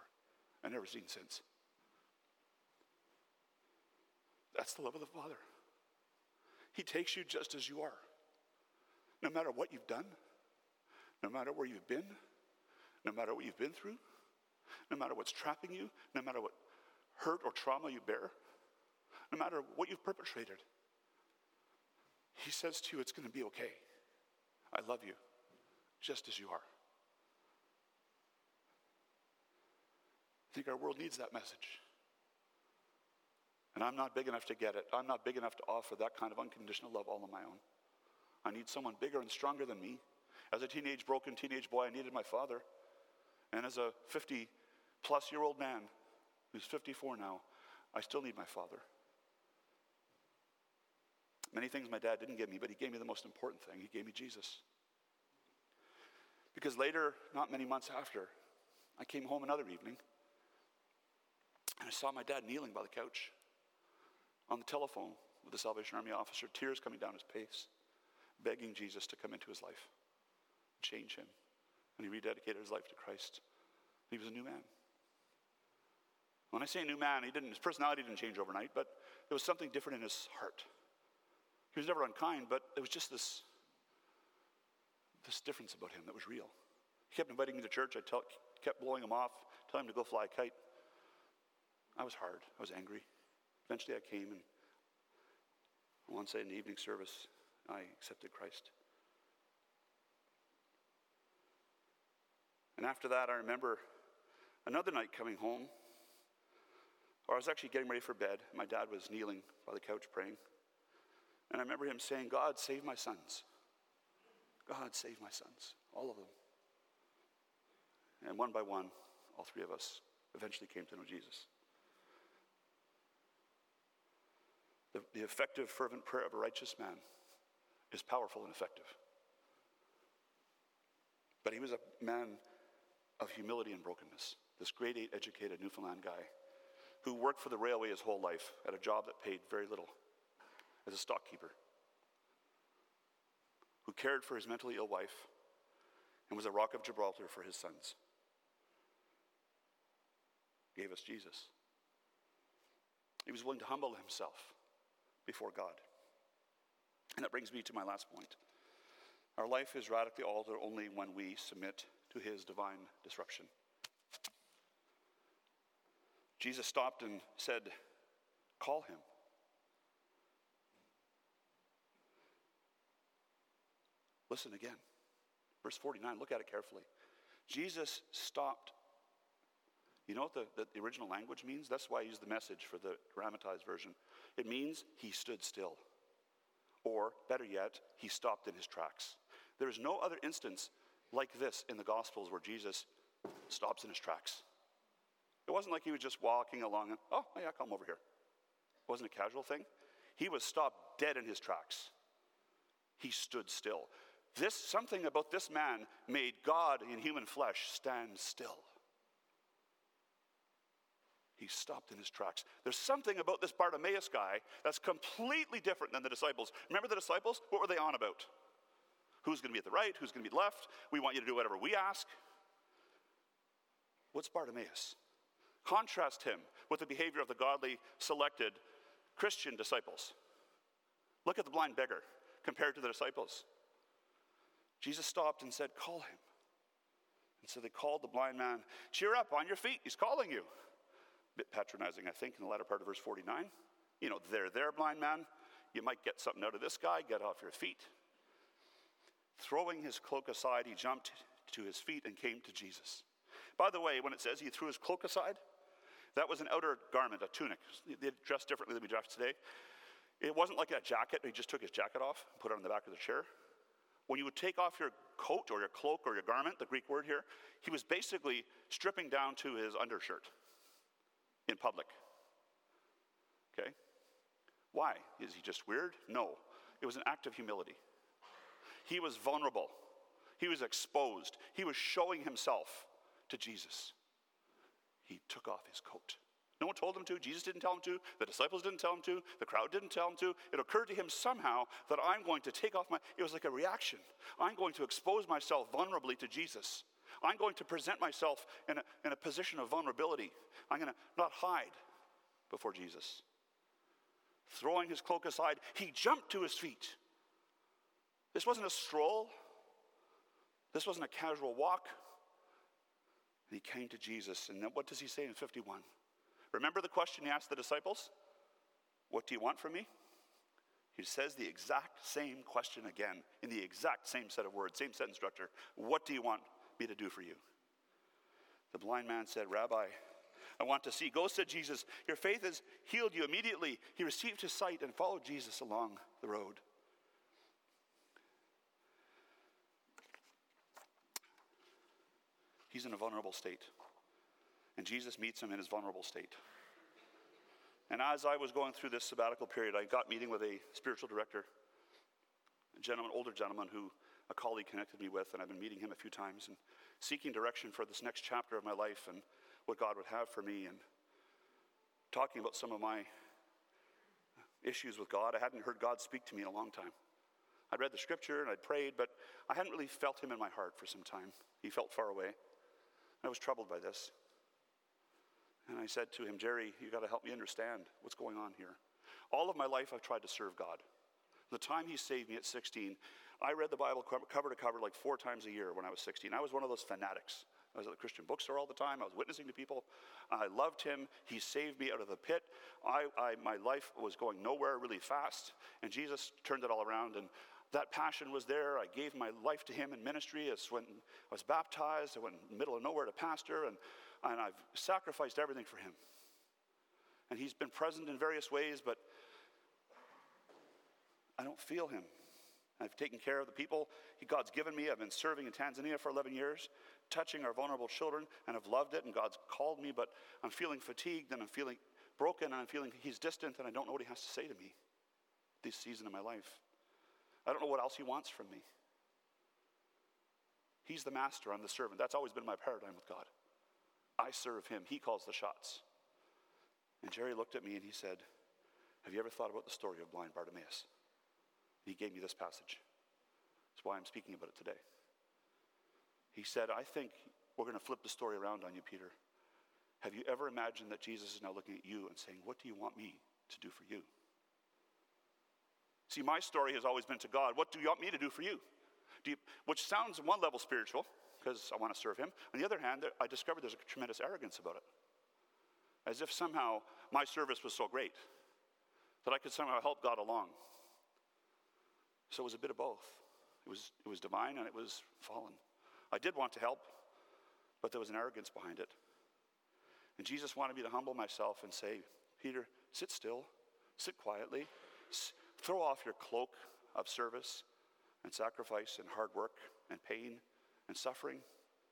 Speaker 6: and never seen since. That's the love of the Father. He takes you just as you are. No matter what you've done, no matter where you've been, no matter what you've been through, no matter what's trapping you, no matter what hurt or trauma you bear, no matter what you've perpetrated, He says to you, it's going to be okay. I love you just as you are. I think our world needs that message. And I'm not big enough to get it. I'm not big enough to offer that kind of unconditional love all on my own. I need someone bigger and stronger than me. As a teenage, broken teenage boy, I needed my father. And as a 50 plus year old man who's 54 now, I still need my father. Many things my dad didn't give me, but he gave me the most important thing. He gave me Jesus. Because later, not many months after, I came home another evening and I saw my dad kneeling by the couch on the telephone with the Salvation Army officer, tears coming down his face, begging Jesus to come into his life, change him. And he rededicated his life to Christ. He was a new man. When I say a new man, he didn't, his personality didn't change overnight, but there was something different in his heart. He was never unkind, but there was just this, this difference about him that was real. He kept inviting me to church. I tell, kept blowing him off, telling him to go fly a kite. I was hard. I was angry. Eventually, I came, and one say in the evening service, I accepted Christ. And after that, I remember another night coming home, or I was actually getting ready for bed. My dad was kneeling by the couch praying. And I remember him saying, God, save my sons. God, save my sons, all of them. And one by one, all three of us eventually came to know Jesus. The, the effective, fervent prayer of a righteous man is powerful and effective. But he was a man of humility and brokenness. This grade eight educated Newfoundland guy who worked for the railway his whole life at a job that paid very little as a stockkeeper, who cared for his mentally ill wife and was a rock of Gibraltar for his sons. Gave us Jesus. He was willing to humble himself before God. And that brings me to my last point. Our life is radically altered only when we submit to his divine disruption. Jesus stopped and said, Call him. Listen again. Verse 49, look at it carefully. Jesus stopped. You know what the, the, original language means? That's why I use the message for the dramatized version. It means he stood still. Or, better yet, he stopped in his tracks. There is no other instance like this in the Gospels where Jesus stops in his tracks. It wasn't like he was just walking along and, oh, yeah, come over here. It wasn't a casual thing. He was stopped dead in his tracks. He stood still. This, something about this man made God in human flesh stand still. He stopped in his tracks. There's something about this Bartimaeus guy that's completely different than the disciples. Remember the disciples? What were they on about? Who's going to be at the right? Who's going to be left? We want you to do whatever we ask. What's Bartimaeus? Contrast him with the behavior of the godly, selected Christian disciples. Look at the blind beggar compared to the disciples. Jesus stopped and said, Call him. And so they called the blind man, Cheer up, on your feet, he's calling you. A bit patronizing, I think, in the latter part of verse 49. You know, there, there, blind man. You might get something out of this guy, get off your feet. Throwing his cloak aside, he jumped to his feet and came to Jesus. By the way, when it says he threw his cloak aside, that was an outer garment, a tunic. They dressed differently than we dress today. It wasn't like a jacket, he just took his jacket off and put it on the back of the chair. When you would take off your coat or your cloak or your garment, the Greek word here, he was basically stripping down to his undershirt in public. Okay? Why? Is he just weird? No. It was an act of humility. He was vulnerable, he was exposed, he was showing himself to Jesus. He took off his coat. No one told him to. Jesus didn't tell him to. The disciples didn't tell him to. The crowd didn't tell him to. It occurred to him somehow that I'm going to take off my. It was like a reaction. I'm going to expose myself vulnerably to Jesus. I'm going to present myself in a, in a position of vulnerability. I'm going to not hide before Jesus. Throwing his cloak aside, he jumped to his feet. This wasn't a stroll, this wasn't a casual walk. he came to Jesus. And then what does he say in 51? Remember the question he asked the disciples? What do you want from me? He says the exact same question again in the exact same set of words, same sentence structure. What do you want me to do for you? The blind man said, Rabbi, I want to see. Go, said Jesus. Your faith has healed you immediately. He received his sight and followed Jesus along the road. He's in a vulnerable state. And Jesus meets him in his vulnerable state. And as I was going through this sabbatical period, I got meeting with a spiritual director, a gentleman, older gentleman who a colleague connected me with, and I've been meeting him a few times and seeking direction for this next chapter of my life and what God would have for me and talking about some of my issues with God. I hadn't heard God speak to me in a long time. I'd read the scripture and I'd prayed, but I hadn't really felt him in my heart for some time. He felt far away. I was troubled by this. And I said to him, Jerry, you got to help me understand what's going on here. All of my life, I've tried to serve God. The time he saved me at 16, I read the Bible cover to cover like four times a year when I was 16. I was one of those fanatics. I was at the Christian bookstore all the time. I was witnessing to people. I loved him. He saved me out of the pit. I, I, my life was going nowhere really fast, and Jesus turned it all around. And that passion was there. I gave my life to him in ministry. It's when I was baptized. I went in the middle of nowhere to pastor, and, and I've sacrificed everything for him. And he's been present in various ways, but I don't feel him. I've taken care of the people God's given me. I've been serving in Tanzania for 11 years, touching our vulnerable children, and I've loved it, and God's called me, but I'm feeling fatigued, and I'm feeling broken, and I'm feeling he's distant, and I don't know what he has to say to me this season of my life. I don't know what else he wants from me. He's the master, I'm the servant. That's always been my paradigm with God. I serve him, he calls the shots. And Jerry looked at me and he said, Have you ever thought about the story of blind Bartimaeus? And he gave me this passage. That's why I'm speaking about it today. He said, I think we're going to flip the story around on you, Peter. Have you ever imagined that Jesus is now looking at you and saying, What do you want me to do for you? See, my story has always been to God, What do you want me to do for you? you which sounds on one level spiritual, because I want to serve Him. On the other hand, I discovered there's a tremendous arrogance about it. As if somehow my service was so great that I could somehow help God along. So it was a bit of both. It was, it was divine and it was fallen. I did want to help, but there was an arrogance behind it. And Jesus wanted me to humble myself and say, Peter, sit still, sit quietly, throw off your cloak of service and sacrifice and hard work and pain and suffering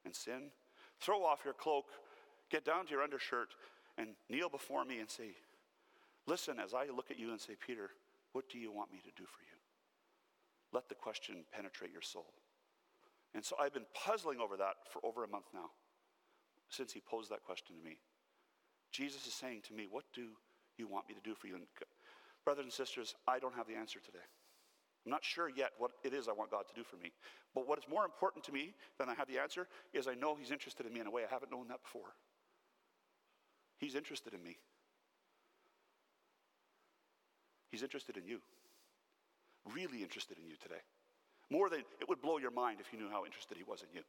Speaker 6: and sin. Throw off your cloak, get down to your undershirt, and kneel before me and say, Listen as I look at you and say, Peter, what do you want me to do for you? Let the question penetrate your soul. And so I've been puzzling over that for over a month now, since he posed that question to me. Jesus is saying to me, What do you want me to do for you? And brothers and sisters, I don't have the answer today. I'm not sure yet what it is I want God to do for me. But what is more important to me than I have the answer is I know He's interested in me in a way I haven't known that before. He's interested in me. He's interested in you. Really interested in you today. More than it would blow your mind if you knew how interested He was in you.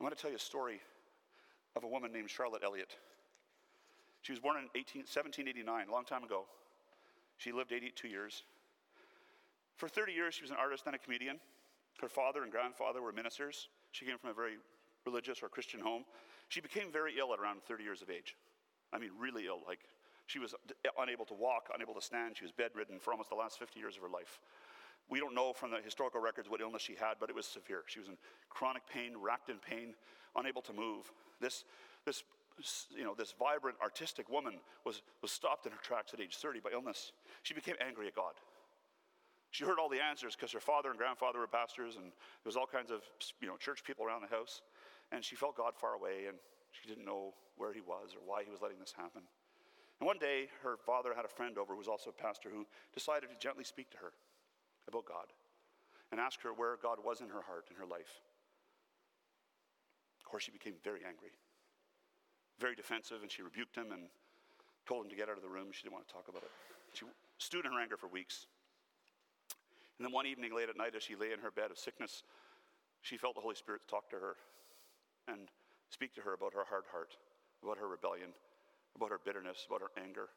Speaker 6: I want to tell you a story of a woman named Charlotte Elliott. She was born in 18, 1789, a long time ago. She lived 82 years. For 30 years, she was an artist and a comedian. Her father and grandfather were ministers. She came from a very religious or Christian home. She became very ill at around 30 years of age. I mean, really ill. Like, she was eh, unable to walk, unable to stand. She was bedridden for almost the last 50 years of her life. We don't know from the historical records what illness she had, but it was severe. She was in chronic pain, racked in pain, unable to move. This, this, you know, this vibrant, artistic woman was, was stopped in her tracks at age 30 by illness. She became angry at God. She heard all the answers because her father and grandfather were pastors, and there was all kinds of you know, church people around the house. And she felt God far away, and she didn't know where he was or why he was letting this happen. And one day, her father had a friend over who was also a pastor who decided to gently speak to her about God and ask her where God was in her heart, and her life. Of course, she became very angry, very defensive, and she rebuked him and told him to get out of the room. She didn't want to talk about it. She stewed in her anger for weeks. And then one evening, late at night, as she lay in her bed of sickness, she felt the Holy Spirit talk to her and speak to her about her hard heart, about her rebellion, about her bitterness, about her anger,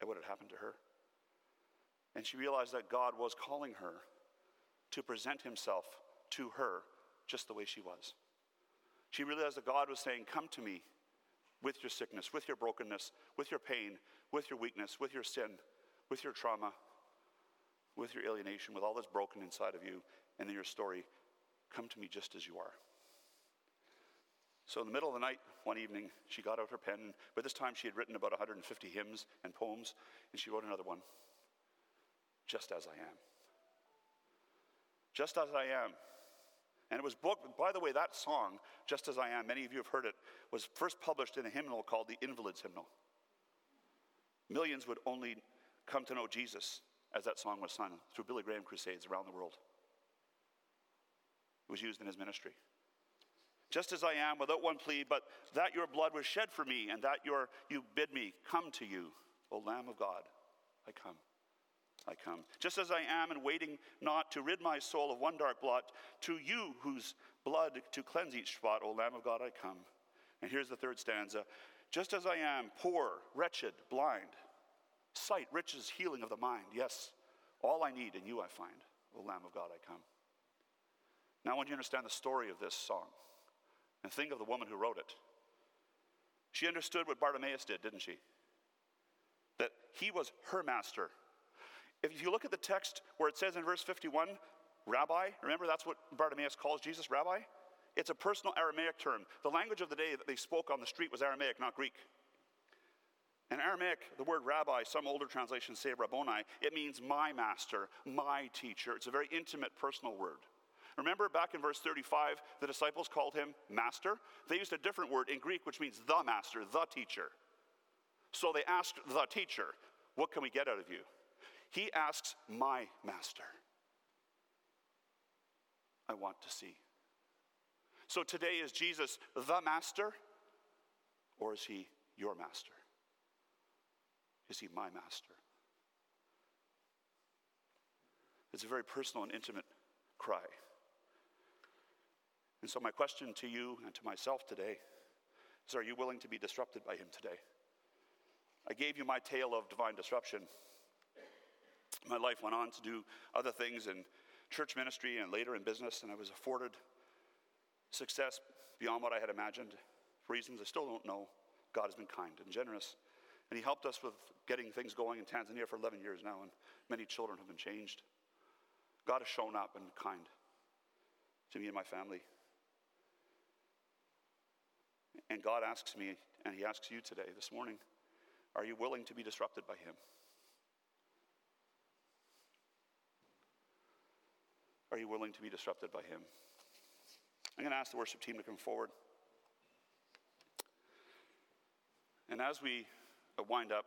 Speaker 6: and what had happened to her. And she realized that God was calling her to present himself to her just the way she was. She realized that God was saying, Come to me with your sickness, with your brokenness, with your pain, with your weakness, with your sin, with your trauma, with your alienation, with all that's broken inside of you and in your story. Come to me just as you are. So, in the middle of the night, one evening, she got out her pen. By this time, she had written about 150 hymns and poems, and she wrote another one Just as I am. Just as I am. And it was booked, by the way, that song, Just as I Am, many of you have heard it, was first published in a hymnal called the Invalids Hymnal. Millions would only come to know Jesus as that song was sung through Billy Graham crusades around the world. It was used in his ministry just as I am, without one plea, but that your blood was shed for me, and that your, you bid me come to you, O Lamb of God. I come. I come. Just as I am, and waiting not to rid my soul of one dark blot, to you whose blood to cleanse each spot, O Lamb of God, I come. And here's the third stanza Just as I am, poor, wretched, blind, sight, riches, healing of the mind. Yes, all I need in you I find, O Lamb of God, I come. Now, I want you to understand the story of this song. And think of the woman who wrote it. She understood what Bartimaeus did, didn't she? That he was her master. If you look at the text where it says in verse 51, Rabbi, remember that's what Bartimaeus calls Jesus, Rabbi? It's a personal Aramaic term. The language of the day that they spoke on the street was Aramaic, not Greek. In Aramaic, the word rabbi, some older translations say Rabboni, it means my master, my teacher. It's a very intimate, personal word. Remember back in verse 35, the disciples called him master? They used a different word in Greek, which means the master, the teacher. So they asked the teacher, What can we get out of you? He asks, My master. I want to see. So today, is Jesus the master, or is he your master? Is he my master? It's a very personal and intimate cry. And so, my question to you and to myself today is Are you willing to be disrupted by him today? I gave you my tale of divine disruption. My life went on to do other things in church ministry and later in business, and I was afforded success beyond what I had imagined. For reasons I still don't know, God has been kind and generous. And He helped us with getting things going in Tanzania for 11 years now, and many children have been changed. God has shown up and kind to me and my family. And God asks me, and He asks you today, this morning, are you willing to be disrupted by Him? Are you willing to be disrupted by Him? I'm going to ask the worship team to come forward. And as we uh, wind up,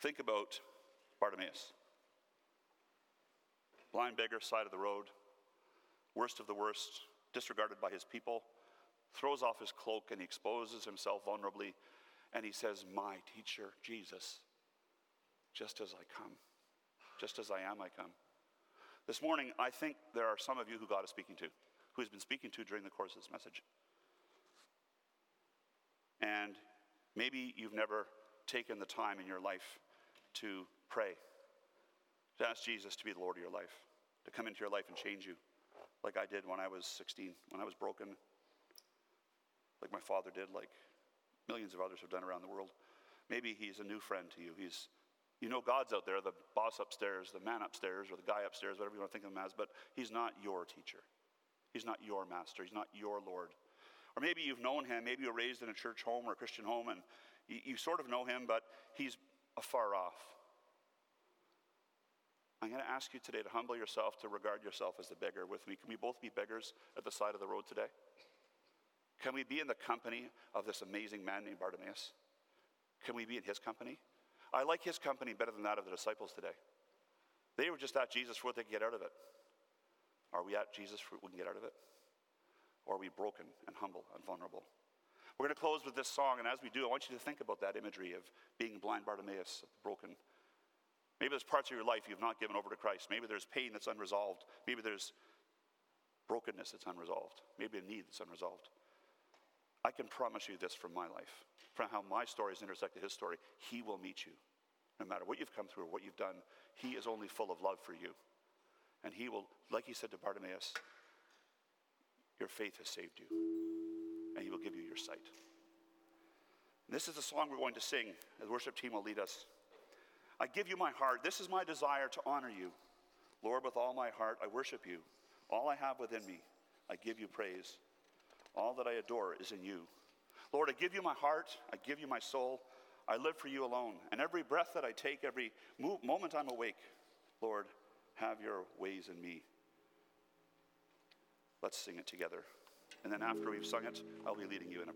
Speaker 6: think about Bartimaeus. Blind beggar, side of the road, worst of the worst, disregarded by his people, throws off his cloak and he exposes himself vulnerably and he says, My teacher, Jesus, just as I come, just as I am, I come. This morning, I think there are some of you who God is speaking to, who He's been speaking to during the course of this message. And maybe you've never taken the time in your life to pray, to ask Jesus to be the Lord of your life, to come into your life and change you, like I did when I was 16, when I was broken, like my father did, like millions of others have done around the world. Maybe he's a new friend to you. He's, you know, God's out there, the boss upstairs, the man upstairs, or the guy upstairs, whatever you want to think of him as, but he's not your teacher. He's not your master. He's not your Lord. Or maybe you've known him. Maybe you were raised in a church home or a Christian home and you, you sort of know him, but he's afar off. I'm going to ask you today to humble yourself, to regard yourself as a beggar with me. Can we both be beggars at the side of the road today? Can we be in the company of this amazing man named Bartimaeus? Can we be in his company? I like his company better than that of the disciples today. They were just at Jesus for what they could get out of it. Are we at Jesus for what we can get out of it? Or are we broken and humble and vulnerable? We're going to close with this song, and as we do, I want you to think about that imagery of being blind Bartimaeus, broken. Maybe there's parts of your life you've not given over to Christ. Maybe there's pain that's unresolved. Maybe there's brokenness that's unresolved. Maybe a need that's unresolved. I can promise you this from my life, from how my story has intersected his story. He will meet you. No matter what you've come through or what you've done, he is only full of love for you. And he will, like he said to Bartimaeus, your faith has saved you, and he will give you your sight. And this is the song we're going to sing. The worship team will lead us. I give you my heart. This is my desire to honor you. Lord, with all my heart, I worship you. All I have within me, I give you praise. All that I adore is in you. Lord, I give you my heart, I give you my soul. I live for you alone. And every breath that I take, every moment I'm awake, Lord, have your ways in me. Let's sing it together. And then after we've sung it, I'll be leading you in a